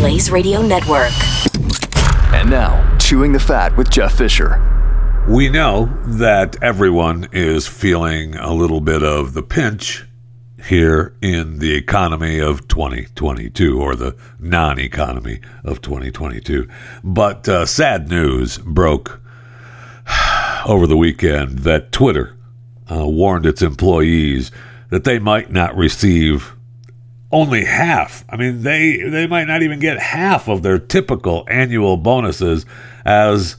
Blaze Radio Network. And now, Chewing the Fat with Jeff Fisher. We know that everyone is feeling a little bit of the pinch here in the economy of 2022 or the non economy of 2022. But uh, sad news broke over the weekend that Twitter uh, warned its employees that they might not receive only half. I mean, they they might not even get half of their typical annual bonuses as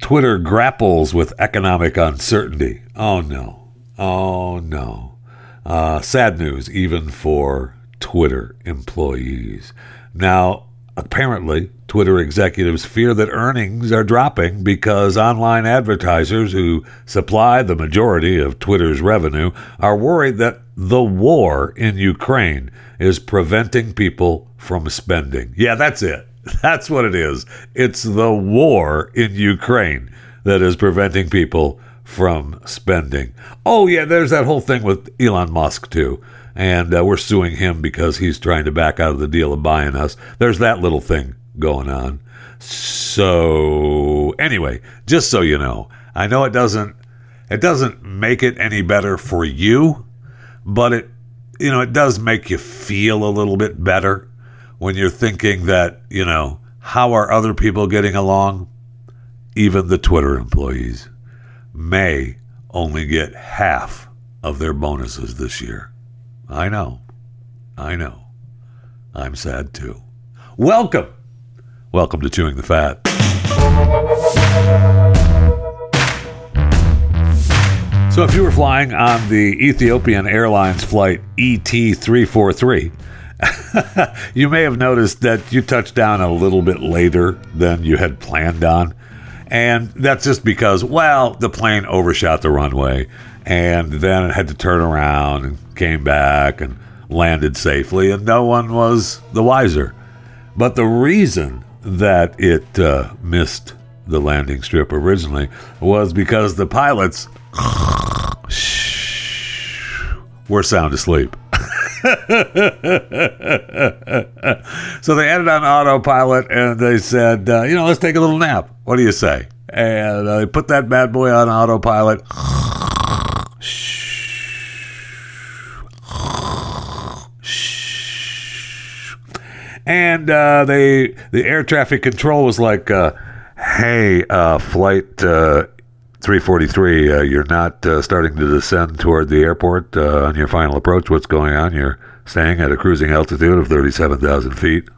Twitter grapples with economic uncertainty. Oh no. Oh no. Uh, sad news, even for Twitter employees. Now, apparently, Twitter executives fear that earnings are dropping because online advertisers who supply the majority of Twitter's revenue are worried that the war in Ukraine is preventing people from spending. Yeah, that's it. That's what it is. It's the war in Ukraine that is preventing people from spending. Oh, yeah, there's that whole thing with Elon Musk, too. And uh, we're suing him because he's trying to back out of the deal of buying us. There's that little thing going on. So, anyway, just so you know, I know it doesn't it doesn't make it any better for you, but it you know, it does make you feel a little bit better when you're thinking that, you know, how are other people getting along? Even the Twitter employees may only get half of their bonuses this year. I know. I know. I'm sad too. Welcome. Welcome to Chewing the Fat. So, if you were flying on the Ethiopian Airlines flight ET 343, you may have noticed that you touched down a little bit later than you had planned on. And that's just because, well, the plane overshot the runway and then it had to turn around and came back and landed safely, and no one was the wiser. But the reason that it uh, missed the landing strip originally was because the pilots were sound asleep. so they added on autopilot and they said, uh, you know, let's take a little nap. What do you say? And uh, they put that bad boy on autopilot. And uh, they, the air traffic control was like, uh, "Hey, uh, flight uh, 343, uh, you're not uh, starting to descend toward the airport uh, on your final approach. What's going on? You're staying at a cruising altitude of 37,000 feet.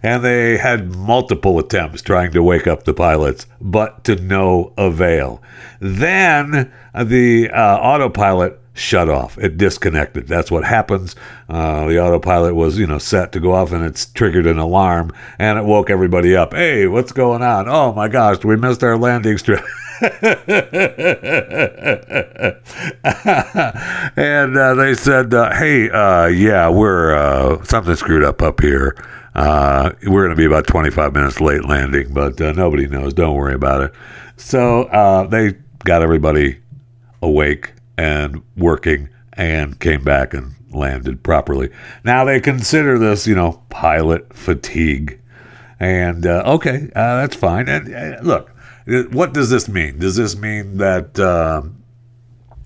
And they had multiple attempts trying to wake up the pilots, but to no avail. Then the uh, autopilot shut off. It disconnected. That's what happens. Uh, the autopilot was, you know, set to go off, and it's triggered an alarm, and it woke everybody up. Hey, what's going on? Oh my gosh, we missed our landing strip. and uh, they said, uh, "Hey, uh, yeah, we're uh, something screwed up up here. Uh, we're going to be about 25 minutes late landing, but nobody knows. Don't worry about it." So they got everybody awake and working and came back and landed properly. Now they consider this, you know, pilot fatigue. And uh, okay, uh, that's fine. And uh, look, what does this mean? Does this mean that um,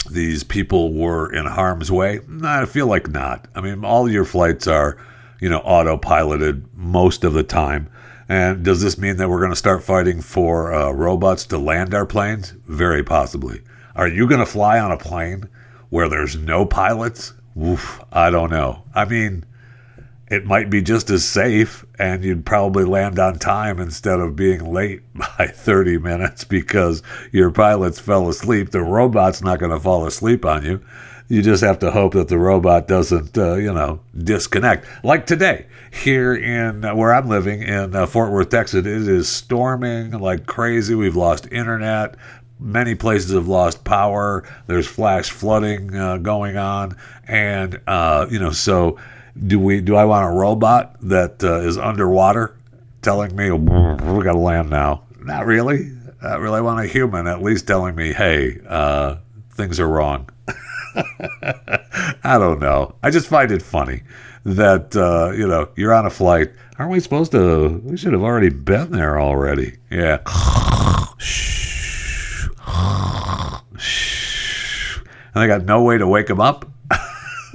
these people were in harm's way? I feel like not. I mean, all your flights are, you know, autopiloted most of the time. And does this mean that we're going to start fighting for uh, robots to land our planes? Very possibly. Are you going to fly on a plane where there's no pilots? Oof, I don't know. I mean, it might be just as safe, and you'd probably land on time instead of being late by 30 minutes because your pilots fell asleep. The robot's not going to fall asleep on you. You just have to hope that the robot doesn't, uh, you know, disconnect. Like today, here in uh, where I'm living in uh, Fort Worth, Texas, it is storming like crazy. We've lost internet many places have lost power. There's flash flooding uh, going on, and uh, you know, so do we? Do I want a robot that uh, is underwater telling me we got to land now? Not really. I really want a human at least telling me, hey, uh, things are wrong. I don't know. I just find it funny that uh, you know you're on a flight. Aren't we supposed to? We should have already been there already. Yeah. And I got no way to wake him up.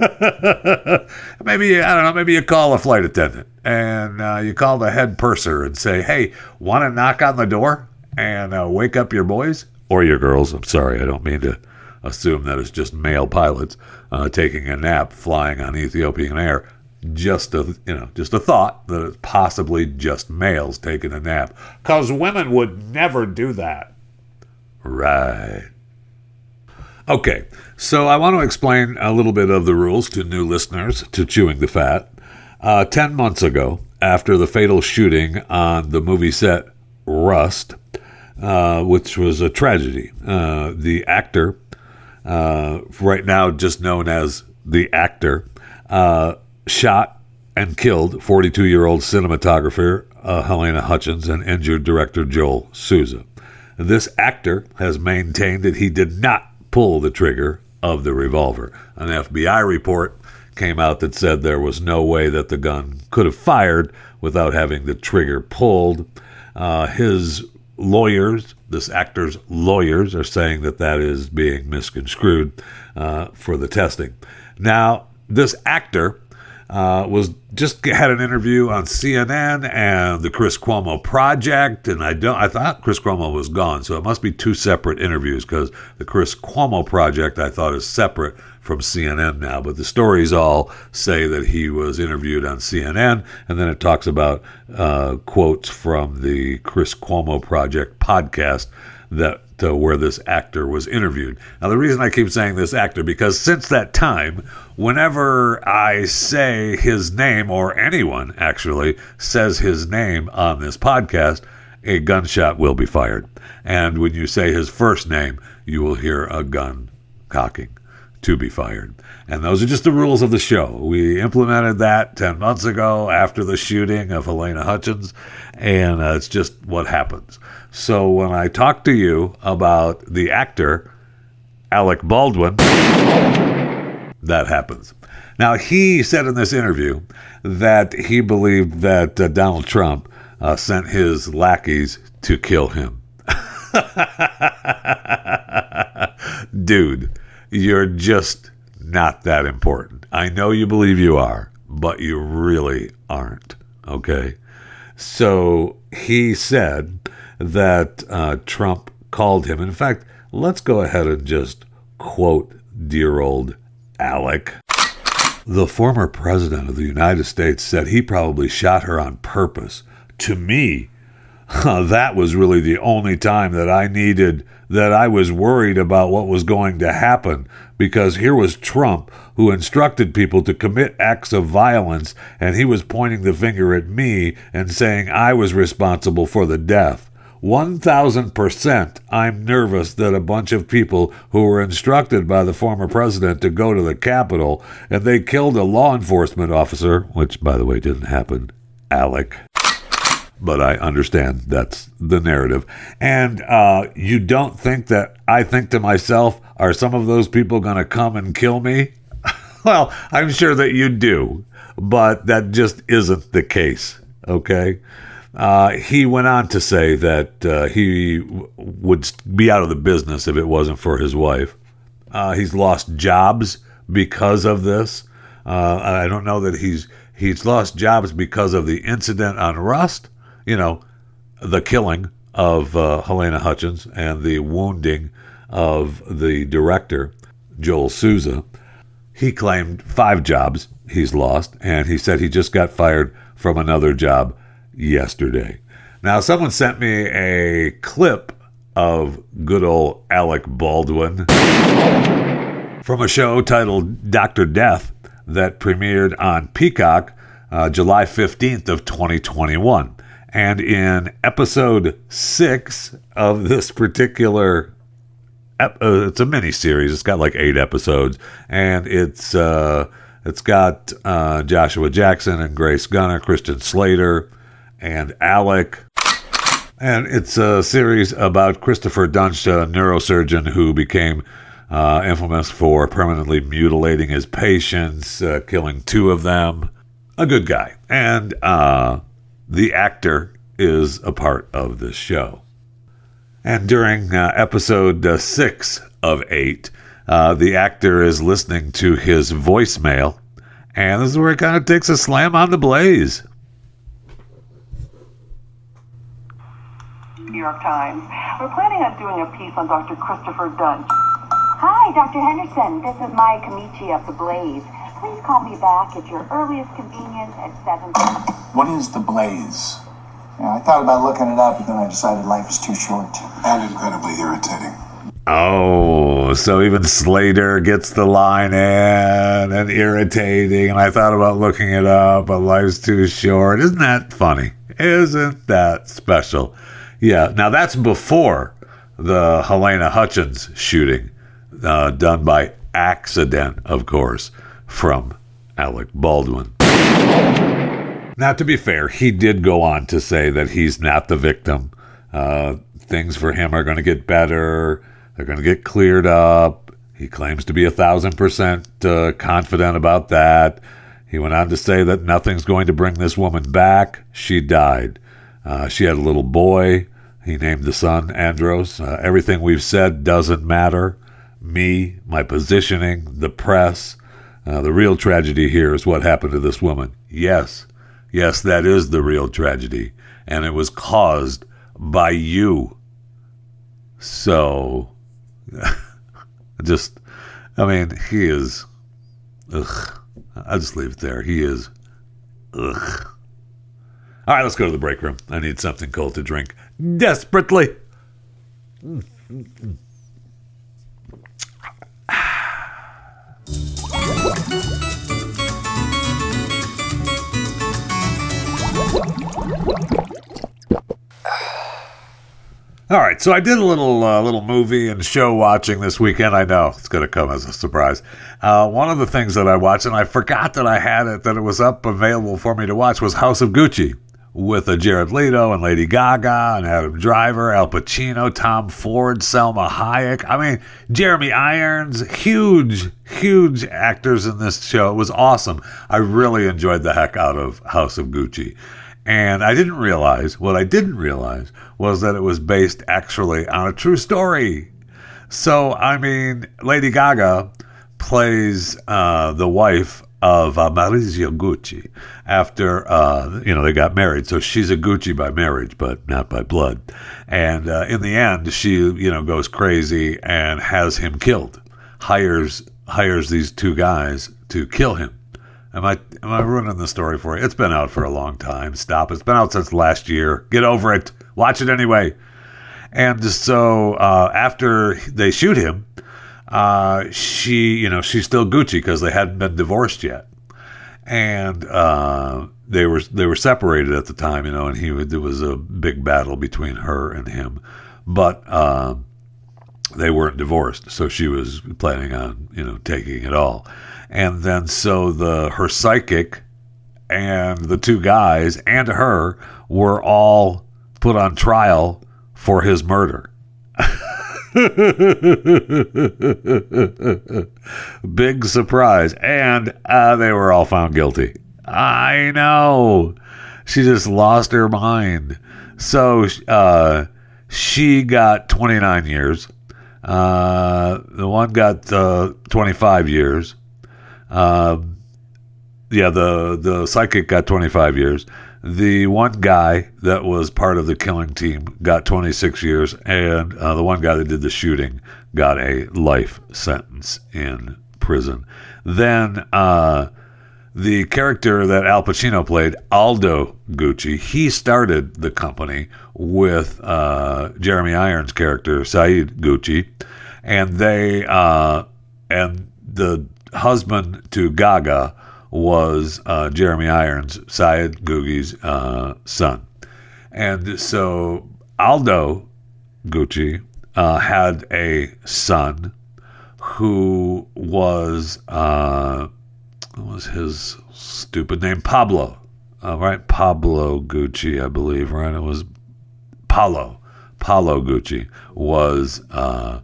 maybe I don't know. Maybe you call a flight attendant and uh, you call the head purser and say, "Hey, want to knock on the door and uh, wake up your boys or your girls?" I'm sorry, I don't mean to assume that it's just male pilots uh, taking a nap flying on Ethiopian Air. Just a you know, just a thought that it's possibly just males taking a nap, because women would never do that. Right. Okay, so I want to explain a little bit of the rules to new listeners to Chewing the Fat. Uh, Ten months ago, after the fatal shooting on the movie set Rust, uh, which was a tragedy, uh, the actor, uh, right now just known as the actor, uh, shot and killed 42 year old cinematographer uh, Halyna Hutchins and injured director Joel Souza. This actor has maintained that he did not pull the trigger of the revolver. An FBI report came out that said there was no way that the gun could have fired without having the trigger pulled. Uh, his lawyers, this actor's lawyers, are saying that that is being misconstrued uh, for the testing. Now, this actor uh, was just had an interview on CNN and the Chris Cuomo project, and I don't. I thought Chris Cuomo was gone, so it must be two separate interviews because the Chris Cuomo project I thought is separate from CNN now. But the stories all say that he was interviewed on CNN, and then it talks about uh, quotes from the Chris Cuomo project podcast that uh, where this actor was interviewed. Now, the reason I keep saying this actor because since that time, whenever I say his name or anyone actually says his name on this podcast, a gunshot will be fired. And when you say his first name, you will hear a gun cocking to be fired. And those are just the rules of the show. We implemented that 10 months ago after the shooting of Helena Hutchins, and uh, it's just what happens. So when I talk to you about the actor, Alec Baldwin, that happens. Now, he said in this interview that he believed that uh, Donald Trump uh, sent his lackeys to kill him. Dude, you're just not that important. I know you believe you are, but you really aren't. Okay? So he said that uh, Trump called him. In fact, let's go ahead and just quote dear old Alec. The former president of the United States said he probably shot her on purpose. To me, that was really the only time that I needed, that I was worried about what was going to happen because here was Trump who instructed people to commit acts of violence and he was pointing the finger at me and saying I was responsible for the death. 1000% I'm nervous that a bunch of people who were instructed by the former president to go to the Capitol and they killed a law enforcement officer, which by the way didn't happen, Alec. But I understand that's the narrative. And uh, you don't think that I think to myself, are some of those people going to come and kill me? well, I'm sure that you do, but that just isn't the case, okay? Uh, he went on to say that uh, he w- would be out of the business if it wasn't for his wife. Uh, he's lost jobs because of this. Uh, I don't know that he's he's lost jobs because of the incident on Rust. You know, the killing of uh, Halyna Hutchins and the wounding of the director Joel Souza. He claimed five jobs he's lost, and he said he just got fired from another job yesterday. Now, someone sent me a clip of good old Alec Baldwin from a show titled Dr. Death that premiered on Peacock uh, July 15th of 2021. And in episode six of this particular ep- uh, it's a mini series. It's got like eight episodes, and it's uh, it's got uh, Joshua Jackson and Grace Gummer, Christian Slater, and Alec. And it's a series about Christopher Duntsch, a neurosurgeon who became uh, infamous for permanently mutilating his patients, uh, killing two of them. A good guy. And uh, the actor is a part of this show. And during uh, episode uh, six of eight, uh, the actor is listening to his voicemail, and this is where it kind of takes a slam on the blaze. New York Times. We're planning on doing a piece on Dr. Christopher Dunn. Hi, Dr. Henderson. This is Maya Kamichi of The Blaze. Please call me back at your earliest convenience at 7 What is the blaze? Yeah, I thought about looking it up, but then I decided life is too short. and incredibly irritating. Oh, so even Slater gets the line in and irritating. And I thought about looking it up, but life's too short. Isn't that funny? Isn't that special? Yeah. Now that's before the Helena Hutchins shooting, uh, done by accident, of course, from Alec Baldwin. Now, to be fair, he did go on to say that he's not the victim. Uh, things for him are going to get better. They're going to get cleared up. He claims to be a thousand percent uh, confident about that. He went on to say that nothing's going to bring this woman back. She died. Uh, she had a little boy. He named the son Andros. Uh, everything we've said doesn't matter. Me, my positioning, the press. Uh, the real tragedy here is what happened to this woman. Yes, yes, that is the real tragedy. And it was caused by you. So, just, I mean, he is, ugh. I'll just leave it there. He is, ugh. All right, let's go to the break room. I need something cold to drink desperately. All right, so I did a little uh, little movie and show watching this weekend. I know it's going to come as a surprise. Uh, one of the things that I watched, and I forgot that I had it, that it was up available for me to watch, was House of Gucci with uh, Jared Leto and Lady Gaga and Adam Driver, Al Pacino, Tom Ford, Salma Hayek. I mean, Jeremy Irons, huge, huge actors in this show. It was awesome. I really enjoyed the heck out of House of Gucci. And I didn't realize, what I didn't realize was that it was based actually on a true story. So, I mean, Lady Gaga plays uh, the wife of uh, Maurizio Gucci after, uh, you know, they got married. So she's a Gucci by marriage, but not by blood. And uh, in the end, she, you know, goes crazy and has him killed, hires hires these two guys to kill him. Am I am I ruining the story for you? It's been out for a long time. Stop. It's been out since last year. Get over it. Watch it anyway. And so uh, after they shoot him, uh, she you know she's still Gucci because they hadn't been divorced yet, and uh, they were they were separated at the time. You know, and he there was a big battle between her and him, but. Uh, they weren't divorced, so she was planning on, you know, taking it all and then so the her psychic and the two guys and her were all put on trial for his murder. Big surprise. And uh, they were all found guilty. I know. She just lost her mind. So uh, she got 29 years. Uh, the one got uh, 25 years. Um, yeah, the the psychic got 25 years. The one guy that was part of the killing team got 26 years, and uh, the one guy that did the shooting got a life sentence in prison. Then uh, the character that Al Pacino played, Aldo Gucci, he started the company with uh, Jeremy Irons' character, Saeed Gucci, and they uh, and the husband to Gaga was uh, Jeremy Irons, Syed Gucci's uh, son. And so Aldo Gucci uh, had a son who was, uh, what was his stupid name? Pablo, uh, right? Pablo Gucci, I believe, right? It was Paolo. Paolo Gucci was uh,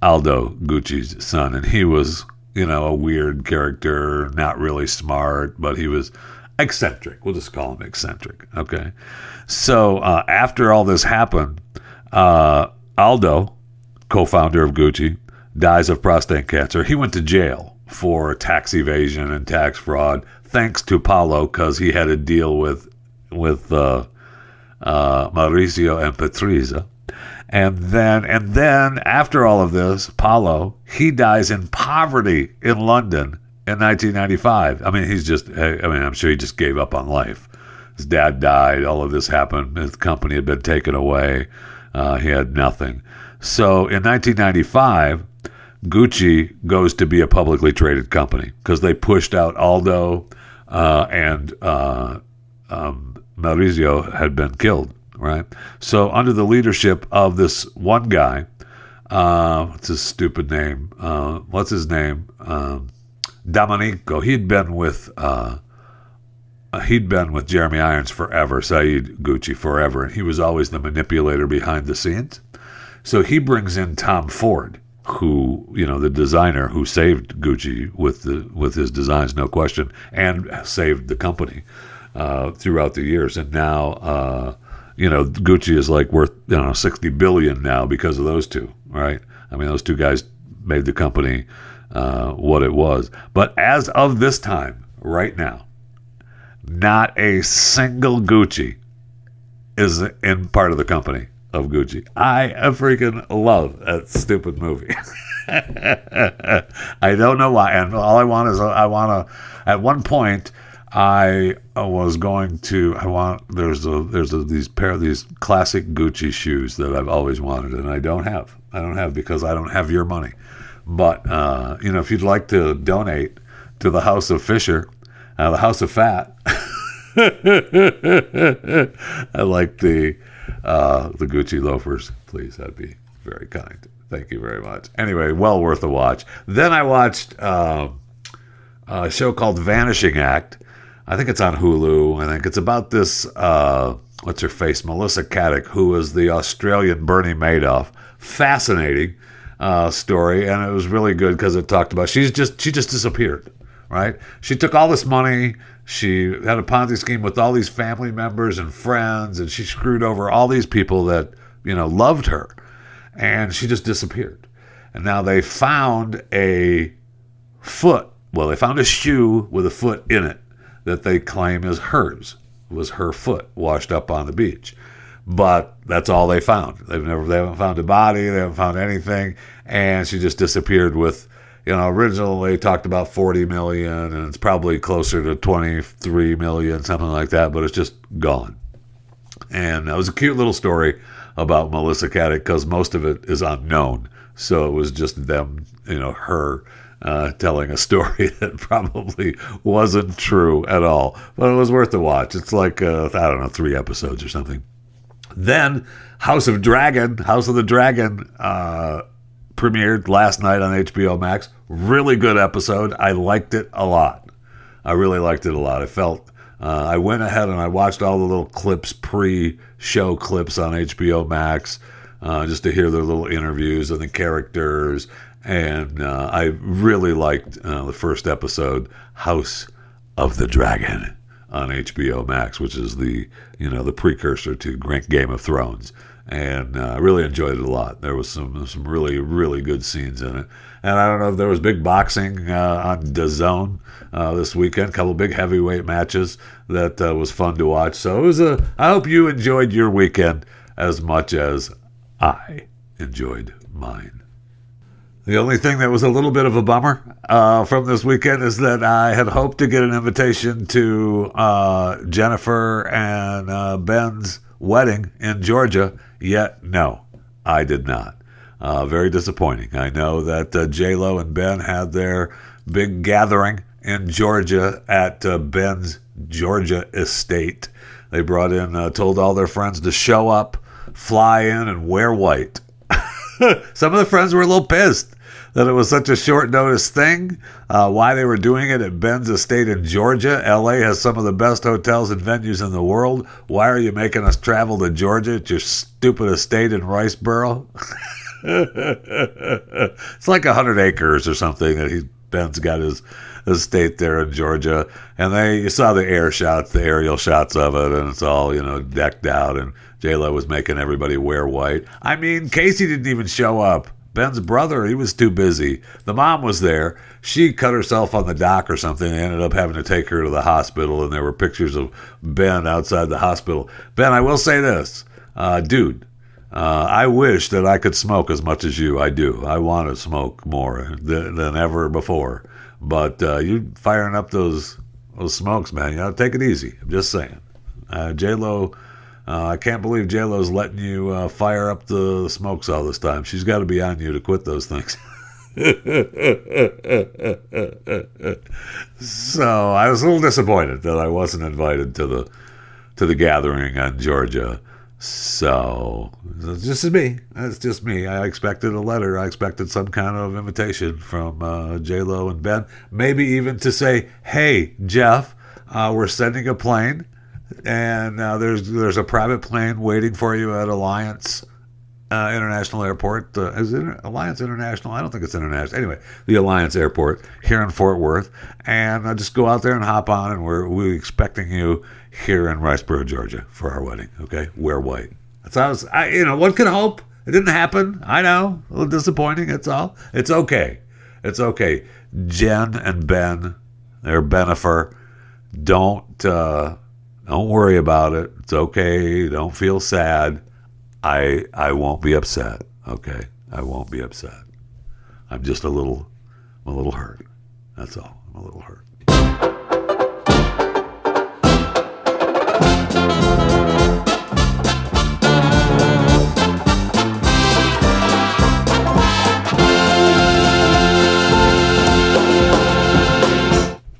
Aldo Gucci's son, and he was, you know, a weird character, not really smart, but he was eccentric. We'll just call him eccentric. Okay. So uh, after all this happened, uh, Aldo, co-founder of Gucci, dies of prostate cancer. He went to jail for tax evasion and tax fraud, thanks to Paolo, because he had a deal with with uh, uh, Maurizio and Patrizia. And then, and then, after all of this, Paolo he dies in poverty in London in 1995. I mean, he's just. I mean, I'm sure he just gave up on life. His dad died. All of this happened. His company had been taken away. Uh, he had nothing. So in 1995, Gucci goes to be a publicly traded company because they pushed out Aldo uh, and uh, um, Maurizio had been killed, right? So under the leadership of this one guy, uh, what's his stupid name? Uh, what's his name? Um, Domenico. He'd been with uh, he'd been with Jeremy Irons forever, Saeed Gucci forever, and he was always the manipulator behind the scenes. So he brings in Tom Ford, who you know the designer who saved Gucci with the with his designs, no question, and saved the company uh, throughout the years. And now, uh, you know, Gucci is like worth you know sixty billion now because of those two, right? I mean, those two guys made the company uh, what it was. But as of this time, right now, not a single Gucci is in part of the company of Gucci. I freaking love that stupid movie. I don't know why, and all I want is I want to. At one point, I was going to. I want there's a there's a, these pair of these classic Gucci shoes that I've always wanted, and I don't have. I don't have because I don't have your money. But uh, you know, if you'd like to donate to the House of Fisher, uh, the House of Fat. I like the uh, the Gucci loafers. Please, that'd be very kind. Thank you very much. Anyway, well worth a watch. Then I watched uh, a show called Vanishing Act. I think it's on Hulu. I think it's about this. Uh, what's her face? Melissa Caddick, who was the Australian Bernie Madoff. Fascinating uh, story, and it was really good because it talked about she's just she just disappeared. Right? She took all this money. She had a Ponzi scheme with all these family members and friends, and she screwed over all these people that you know loved her, and she just disappeared. And now they found a foot. Well, they found a shoe with a foot in it that they claim is hers. Was her foot washed up on the beach. But that's all they found. They've never they haven't found a body, they haven't found anything, and she just disappeared with you know, originally talked about 40 million and it's probably closer to 23 million, something like that, but it's just gone. And that was a cute little story about Melissa Caddick because most of it is unknown. So it was just them, you know, her uh, telling a story that probably wasn't true at all, but it was worth a watch. It's like, uh, I don't know, three episodes or something. Then House of Dragon, House of the Dragon, uh, premiered last night on HBO Max. Really good episode. I liked it a lot. I really liked it a lot. I felt uh, I went ahead and I watched all the little clips, pre-show clips on HBO Max, uh, just to hear their little interviews and the characters. And uh, I really liked uh, the first episode, House of the Dragon, on HBO Max, which is the you know the precursor to Game of Thrones and uh, I really enjoyed it a lot. There was some some really really good scenes in it, and I don't know if there was big boxing uh, on DAZN uh, this weekend. A couple big heavyweight matches that uh, was fun to watch. So it was a. I hope you enjoyed your weekend as much as I enjoyed mine. The only thing that was a little bit of a bummer uh, from this weekend is that I had hoped to get an invitation to Jennifer and Ben's wedding in Georgia Yet, no, I did not. Uh, very disappointing. I know that uh, J Lo and Ben had their big gathering in Georgia at uh, Ben's Georgia estate. They brought in, uh, told all their friends to show up, fly in, and wear white. Some of the friends were a little pissed that it was such a short notice thing, uh, why they were doing it at Ben's Estate in Georgia. LA has some of the best hotels and venues in the world. Why are you making us travel to Georgia? It's your stupid estate in Riceboro. it's like a hundred acres or something that he Ben's got his estate there in Georgia, and they you saw the air shots, the aerial shots of it, and it's all you know decked out, and J Lo was making everybody wear white. I mean, Casey didn't even show up. Ben's brother, he was too busy. The mom was there. She cut herself on the dock or something. They ended up having to take her to the hospital, and there were pictures of Ben outside the hospital. Ben, I will say this, uh, dude. Uh, I wish that I could smoke as much as you. I do. I want to smoke more than, than ever before. But uh, you firing up those those smokes, man. You know, take it easy. I'm just saying. Uh, J Lo, uh, I can't believe J Lo's letting you uh, fire up the smokes all this time. She's got to be on you to quit those things. so I was a little disappointed that I wasn't invited to the to the gathering on Georgia. So it's just me. That's just me. I expected a letter. I expected some kind of invitation from uh, J Lo and Ben. Maybe even to say, "Hey, Jeff, uh, we're sending a plane, and uh, there's there's a private plane waiting for you at Alliance uh, International Airport. Uh, is it Alliance International? I don't think it's international. Anyway, the Alliance Airport here in Fort Worth, and uh, just go out there and hop on, and we're we're expecting you here in Riceboro, Georgia, for our wedding. Okay, wear white. That's how I you know, one can hope it didn't happen. I know, a little disappointing. It's all. It's okay. It's okay. Jen and Ben, they're Bennifer. Don't uh, don't worry about it. It's okay. Don't feel sad. I I won't be upset. Okay, I won't be upset. I'm just a little I'm a little hurt. That's all. I'm a little hurt.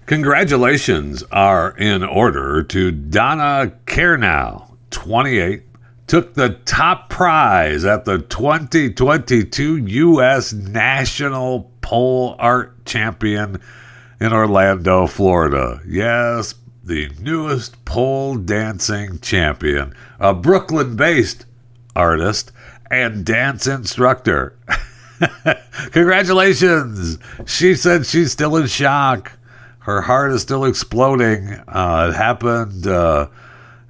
Congratulations are in order to Donna Carnow, 28, took the top prize at the 2022 U.S. National Pole Art Champion in Orlando, Florida. Yes, the newest pole dancing champion, a Brooklyn based artist and dance instructor. Congratulations! She said she's still in shock. Her heart is still exploding. Uh, it happened. Uh,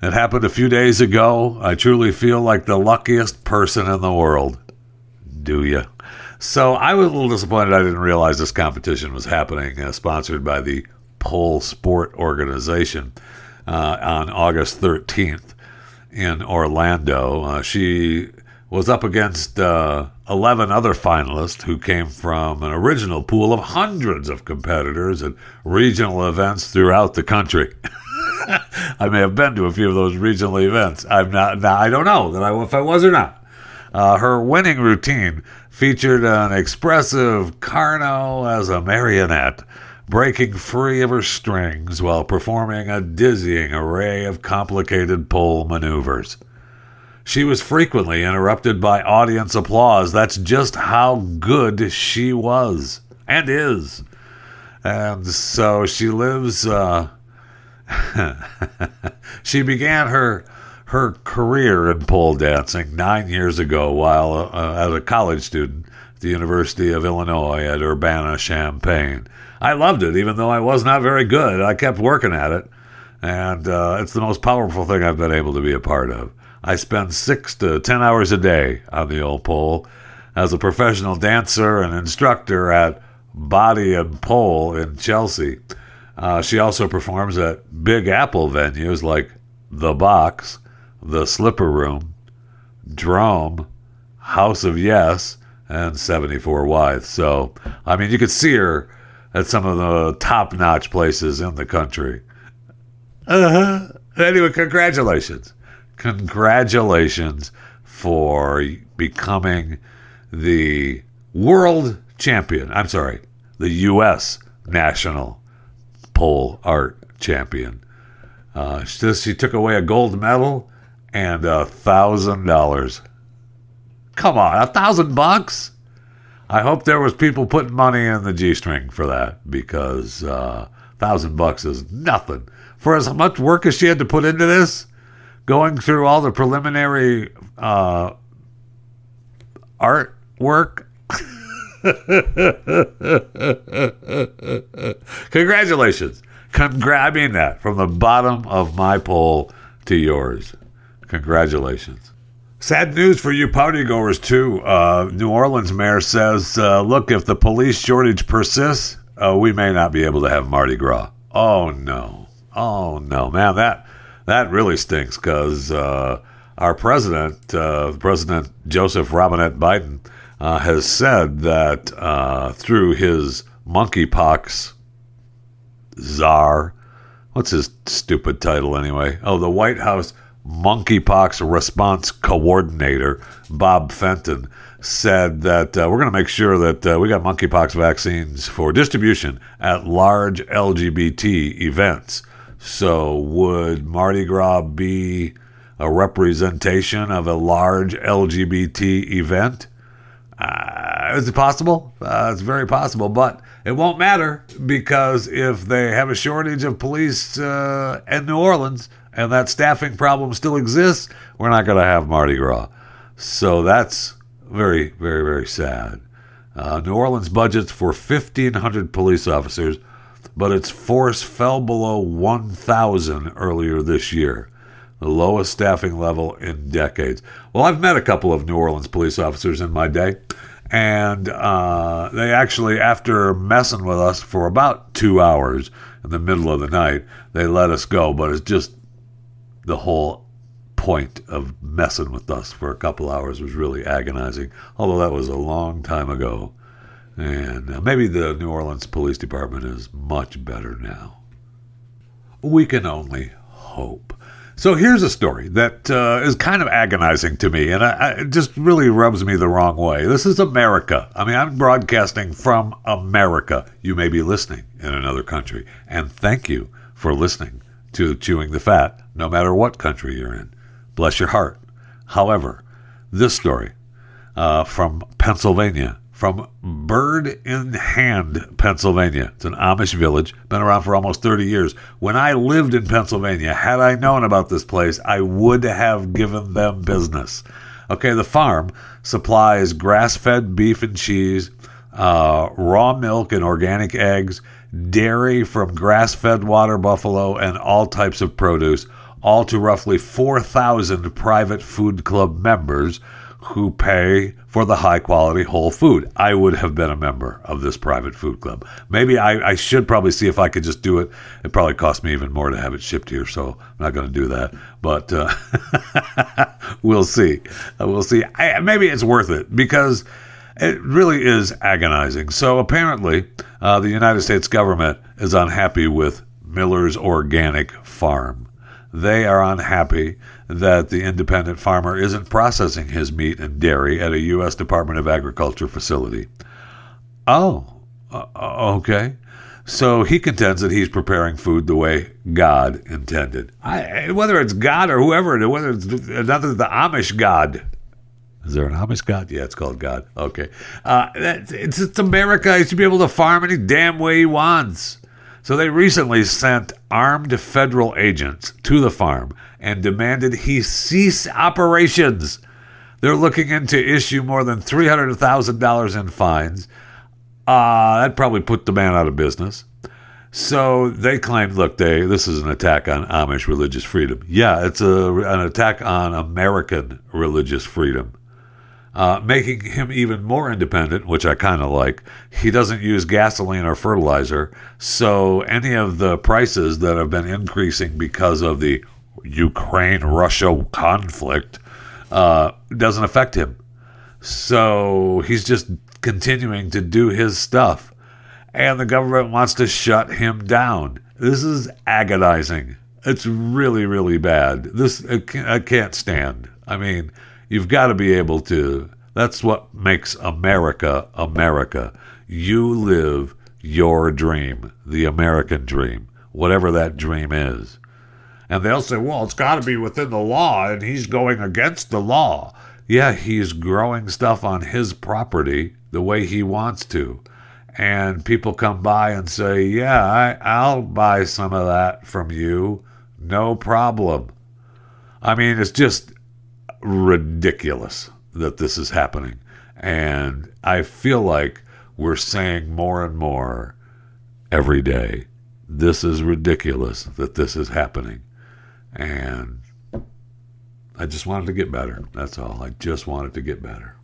it happened a few days ago. I truly feel like the luckiest person in the world. Do you? So I was a little disappointed I didn't realize this competition was happening, uh, sponsored by the Pole Sport Organization uh, on August 13th in Orlando. Uh, she was up against uh, 11 other finalists who came from an original pool of hundreds of competitors at regional events throughout the country. I may have been to a few of those regional events. I'm not. Now, I don't know that I if I was or not. Uh, her winning routine featured an expressive Carnow as a marionette, breaking free of her strings while performing a dizzying array of complicated pole maneuvers. She was frequently interrupted by audience applause. That's just how good she was and is. And so she lives. Uh, she began her her career in pole dancing nine years ago while uh, as a college student at the University of Illinois at Urbana Champaign. I loved it, even though I was not very good. I kept working at it, and uh, it's the most powerful thing I've been able to be a part of. I spend six to ten hours a day on the old pole as a professional dancer and instructor at Body and Pole in Chelsea. Uh, she also performs at Big Apple venues like The Box, The Slipper Room, Drom, House of Yes, and 74 Wythe. So, I mean, you could see her at some of the top notch places in the country. Uh-huh. Anyway, congratulations. Congratulations for becoming the world champion. I'm sorry, the U.S. national pole art champion. Uh, she, took away a gold medal and a thousand dollars. Come on, a thousand bucks? I hope there was people putting money in the G string for that because a uh, thousand bucks is nothing for as much work as she had to put into this. Going through all the preliminary uh, art work. Congratulations. Congra- I mean that from the bottom of my pole to yours. Congratulations. Sad news for you partygoers, too. Uh, New Orleans mayor says, uh, look, if the police shortage persists, uh, we may not be able to have Mardi Gras. Oh, no. Oh, no. Man, that, that really stinks because uh, our president, uh, President Joseph Robinette Biden, uh, has said that uh, through his monkeypox czar, what's his stupid title anyway? Oh, the White House monkeypox response coordinator, Bob Fenton, said that uh, we're going to make sure that uh, we got monkeypox vaccines for distribution at large LGBT events. So, would Mardi Gras be a representation of a large LGBT event? Uh, is it possible? Uh, it's very possible, but it won't matter because if they have a shortage of police uh, in New Orleans and that staffing problem still exists, we're not going to have Mardi Gras. So that's very, very, very sad. Uh, New Orleans budgets for 1,500 police officers, but its force fell below 1,000 earlier this year the lowest staffing level in decades. Well, I've met a couple of New Orleans police officers in my day, and uh, they actually, after messing with us for about two hours in the middle of the night, they let us go. But it's just the whole point of messing with us for a couple hours was really agonizing, although that was a long time ago. And uh, maybe the New Orleans Police Department is much better now. We can only hope. So here's a story that uh, is kind of agonizing to me, and I, I, it just really rubs me the wrong way. This is America. I mean, I'm broadcasting from America. You may be listening in another country, and thank you for listening to Chewing the Fat, no matter what country you're in. Bless your heart. However, this story uh, from Pennsylvania from Bird in Hand, Pennsylvania. It's an Amish village, been around for almost 30 years. When I lived in Pennsylvania, had I known about this place, I would have given them business. Okay, the farm supplies grass fed beef and cheese, uh, raw milk and organic eggs, dairy from grass fed water buffalo, and all types of produce, all to roughly 4,000 private food club members who pay for the high quality whole food. I would have been a member of this private food club. Maybe I, I, should probably see if I could just do it. It probably cost me even more to have it shipped here, so I'm not going to do that. But uh, we'll see. Uh, we'll see. I, maybe it's worth it because it really is agonizing. So apparently, uh, the United States government is unhappy with Miller's Organic Farm. They are unhappy that the independent farmer isn't processing his meat and dairy at a U.S. Department of Agriculture facility. Oh, uh, okay. So he contends that he's preparing food the way God intended. I, whether it's God or whoever whether it's another the Amish God. Is there an Amish God? Yeah, it's called God. Okay. Uh, it's, it's America. He should be able to farm any damn way he wants. So they recently sent armed federal agents to the farm and demanded he cease operations. They're looking into issue more than $300,000 in fines. Uh, that probably put the man out of business. So they claimed, look, they this is an attack on Amish religious freedom. Yeah, it's a, an attack on American religious freedom uh, making him even more independent, which I kind of like. He doesn't use gasoline or fertilizer, so any of the prices that have been increasing because of the Ukraine Russia conflict uh, doesn't affect him. So he's just continuing to do his stuff. And the government wants to shut him down. This is agonizing. It's really, really bad. This I can't stand. I mean, You've got to be able to. That's what makes America America. You live your dream, the American dream, whatever that dream is. And they'll say, well, it's got to be within the law, and he's going against the law. Yeah, he's growing stuff on his property the way he wants to. And people come by and say, yeah, I, I'll buy some of that from you. No problem. I mean, it's just ridiculous that this is happening. And I feel like we're saying more and more every day this is ridiculous that this is happening. And I just wanted to get better. That's all. I just wanted to get better.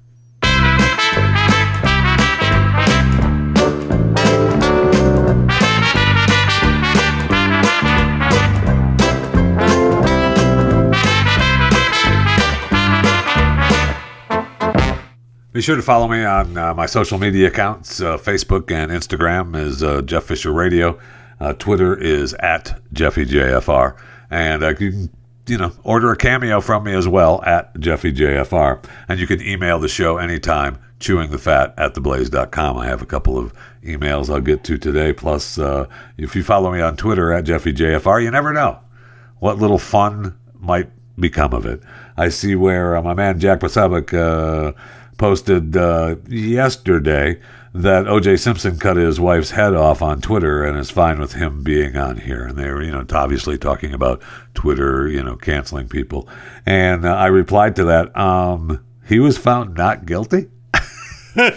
Be sure to follow me on uh, my social media accounts. Uh, Facebook and Instagram is uh, Jeff Fisher Radio. Uh, Twitter is at JeffyJFR. And uh, you can, you know, order a cameo from me as well at JeffyJFR. And you can email the show anytime, chewingthefat at theblaze.com. I have a couple of emails I'll get to today. Plus, uh, if you follow me on Twitter at JeffyJFR, you never know what little fun might become of it. I see where my man Jack uh, posted uh, yesterday that O.J. Simpson cut his wife's head off on Twitter and is fine with him being on here. And they were, you know, obviously talking about Twitter, you know, canceling people. And uh, I replied to that, um, he was found not guilty. and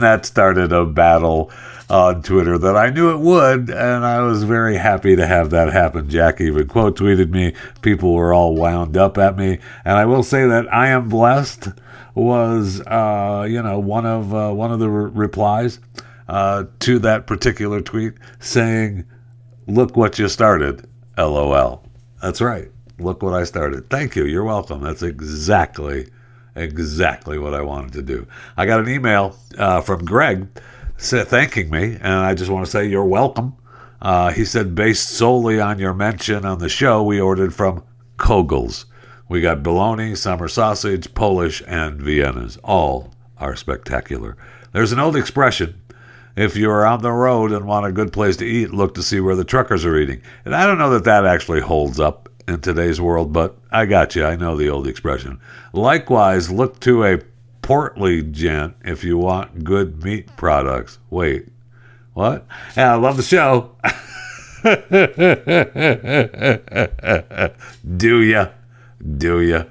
that started a battle on Twitter that I knew it would, and I was very happy to have that happen. Jack even quote tweeted me. People were all wound up at me, and I will say that I am blessed was uh, you know one of uh, one of the re- replies uh, to that particular tweet saying, "Look what you started." LOL. That's right. Look what I started. Thank you. You're welcome. That's exactly exactly what I wanted to do. I got an email uh, from Greg thanking me, and I just want to say you're welcome. Uh, he said, based solely on your mention on the show, we ordered from Koegel's. We got bologna, summer sausage, Polish, and Viennas. All are spectacular. There's an old expression if you're on the road and want a good place to eat, look to see where the truckers are eating. And I don't know that that actually holds up in today's world, but I got you. I know the old expression. Likewise, look to a portly gent if you want good meat products. Wait, what? Yeah, I love the show. Do ya? Do you?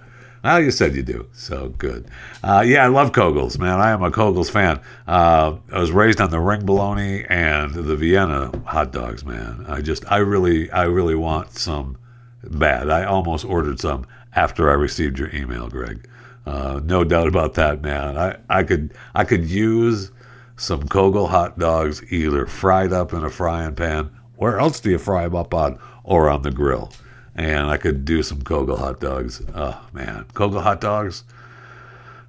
Well, you said you do, so good. Uh, yeah, I love Koegel's, man. I am a Koegel's fan. Uh, I was raised on the ring bologna and the Vienna hot dogs, man. I just, I really, I really want some bad. I almost ordered some after I received your email, Greg. Uh, no doubt about that, man. I, I could, I could use some Koegel hot dogs either fried up in a frying pan. Where else do you fry them up on? Or on the grill and I could do some Koegel hot dogs. Oh man, Koegel hot dogs,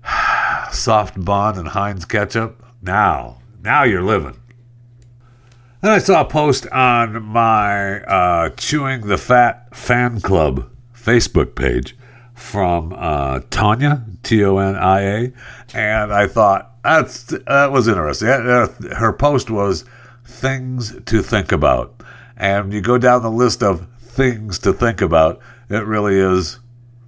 soft bun and Heinz ketchup. Now, now you're living. Then I saw a post on my uh, Chewing the Fat fan club Facebook page from uh, Tonia T O N I A, and I thought that's that was interesting. Her post was things to think about, and you go down the list of things to think about. It really is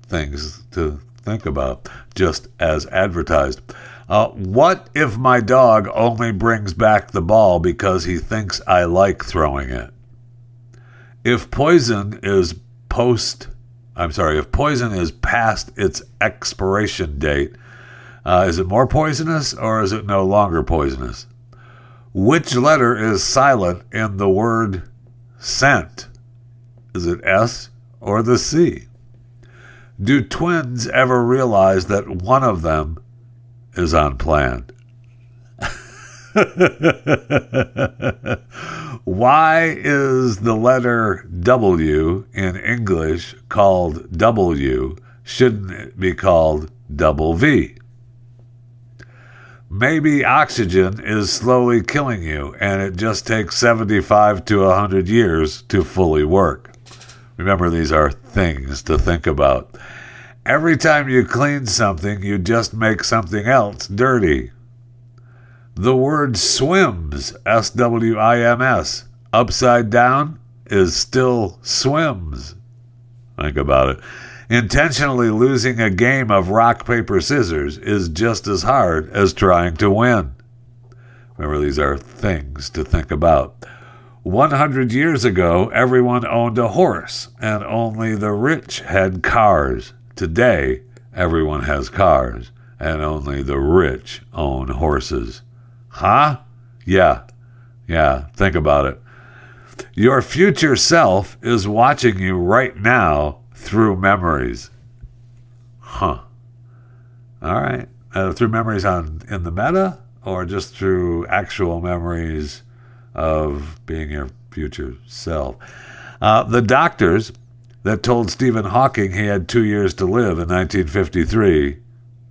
things to think about, just as advertised. Uh, what if my dog only brings back the ball because he thinks I like throwing it? If poison is post, I'm sorry, if poison is past its expiration date, uh, is it more poisonous or is it no longer poisonous? Which letter is silent in the word scent? Is it S or the C? Do twins ever realize that one of them is unplanned? Why is the letter W in English called W? Shouldn't it be called double V? Maybe oxygen is slowly killing you and it just takes 75 to 100 years to fully work. Remember, these are things to think about. Every time you clean something, you just make something else dirty. The word swims, S W I M S, upside down is still swims. Think about it. Intentionally losing a game of rock, paper, scissors is just as hard as trying to win. Remember, these are things to think about. 100 years ago, everyone owned a horse, and only the rich had cars. Today, everyone has cars, and only the rich own horses. Huh? Yeah. Yeah. Think about it. Your future self is watching you right now through memories. Huh. All right. Uh, through memories on in the meta or just through actual memories of being your future self. Uh, the doctors that told Stephen Hawking he had two years to live in 1953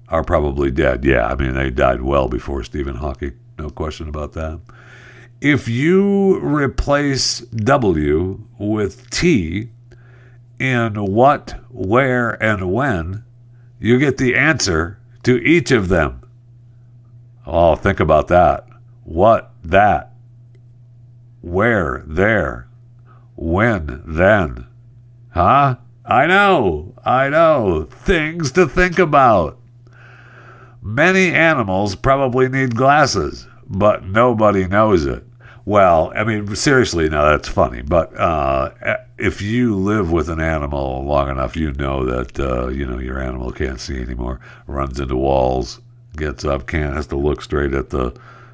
are probably dead. Yeah, I mean, they died well before Stephen Hawking. No question about that. If you replace W with T in what, where, and when, you get the answer to each of them. Oh, think about that. What, that. Where, there. When, then. Huh? I know, I know. Things to think about. Many animals probably need glasses, but nobody knows it. Well, I mean, seriously, now that's funny, but uh, if you live with an animal long enough, you know that uh, you know your animal can't see anymore, runs into walls, gets up, can't has to look straight at the,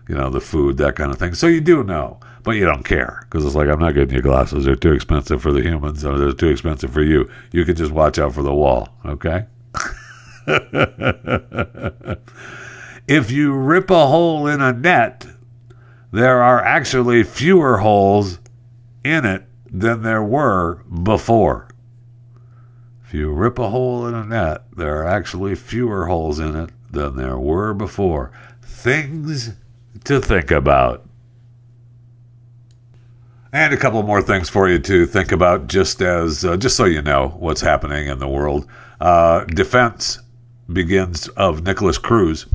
you know, the food, that kind of thing. So you do know, but you don't care because it's like I'm not getting you glasses; they're too expensive for the humans, or they're too expensive for you. You can just watch out for the wall, okay? if you rip a hole in a net, there are actually fewer holes in it than there were before. If you rip a hole in a net, there are actually fewer holes in it than there were before. Things to think about. And a couple more things for you to think about, just as uh, just so you know what's happening in the world. Uh, defense begins of Nikolas Cruz,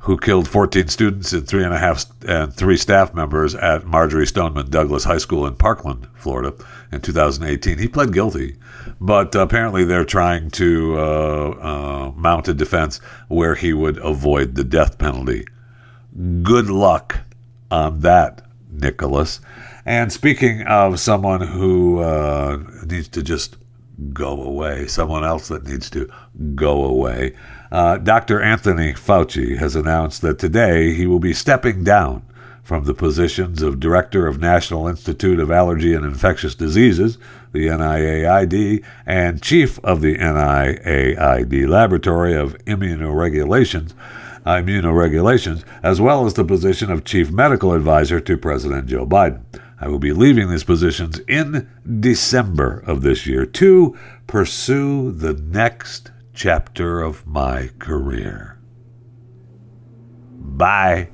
who killed 14 students and three and a half and three staff members at Marjory Stoneman Douglas High School in Parkland, Florida, in 2018. He pled guilty, but apparently they're trying to uh, uh, mount a defense where he would avoid the death penalty. Good luck on that, Nikolas. And speaking of someone who uh, needs to just go away, someone else that needs to go away, uh, Dr. Anthony Fauci has announced that today he will be stepping down from the positions of Director of National Institute of Allergy and Infectious Diseases, the NIAID, and Chief of the NIAID Laboratory of Immunoregulations, uh, Immunoregulations, as well as the position of Chief Medical Advisor to President Joe Biden. I will be leaving these positions in December of this year to pursue the next chapter of my career. Bye.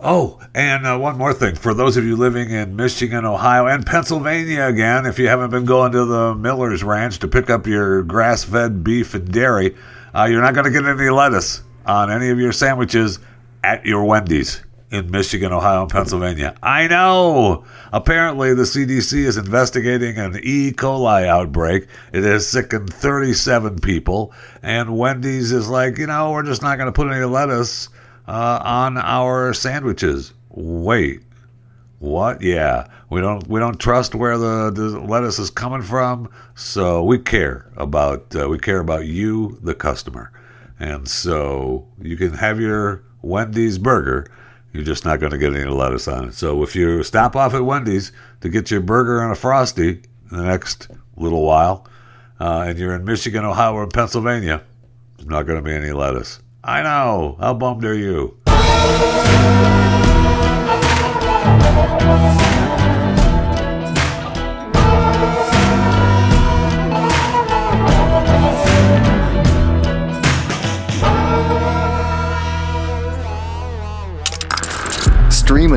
Oh, and uh, one more thing. For those of you living in Michigan, Ohio, and Pennsylvania again, if you haven't been going to the Miller's Ranch to pick up your grass fed beef and dairy, uh, you're not going to get any lettuce on any of your sandwiches at your Wendy's in Michigan, Ohio, and Pennsylvania. I know. Apparently, the CDC is investigating an E. coli outbreak. It has sickened 37 people, and Wendy's is like, you know, we're just not going to put any lettuce uh, on our sandwiches. Wait. What? Yeah, we don't we don't trust where the, the lettuce is coming from, so we care about uh, we care about you, the customer, and so you can have your Wendy's burger, you're just not going to get any lettuce on it. So if you stop off at Wendy's to get your burger and a frosty in the next little while, uh, and you're in Michigan, Ohio, or Pennsylvania, there's not going to be any lettuce. I know. How bummed are you?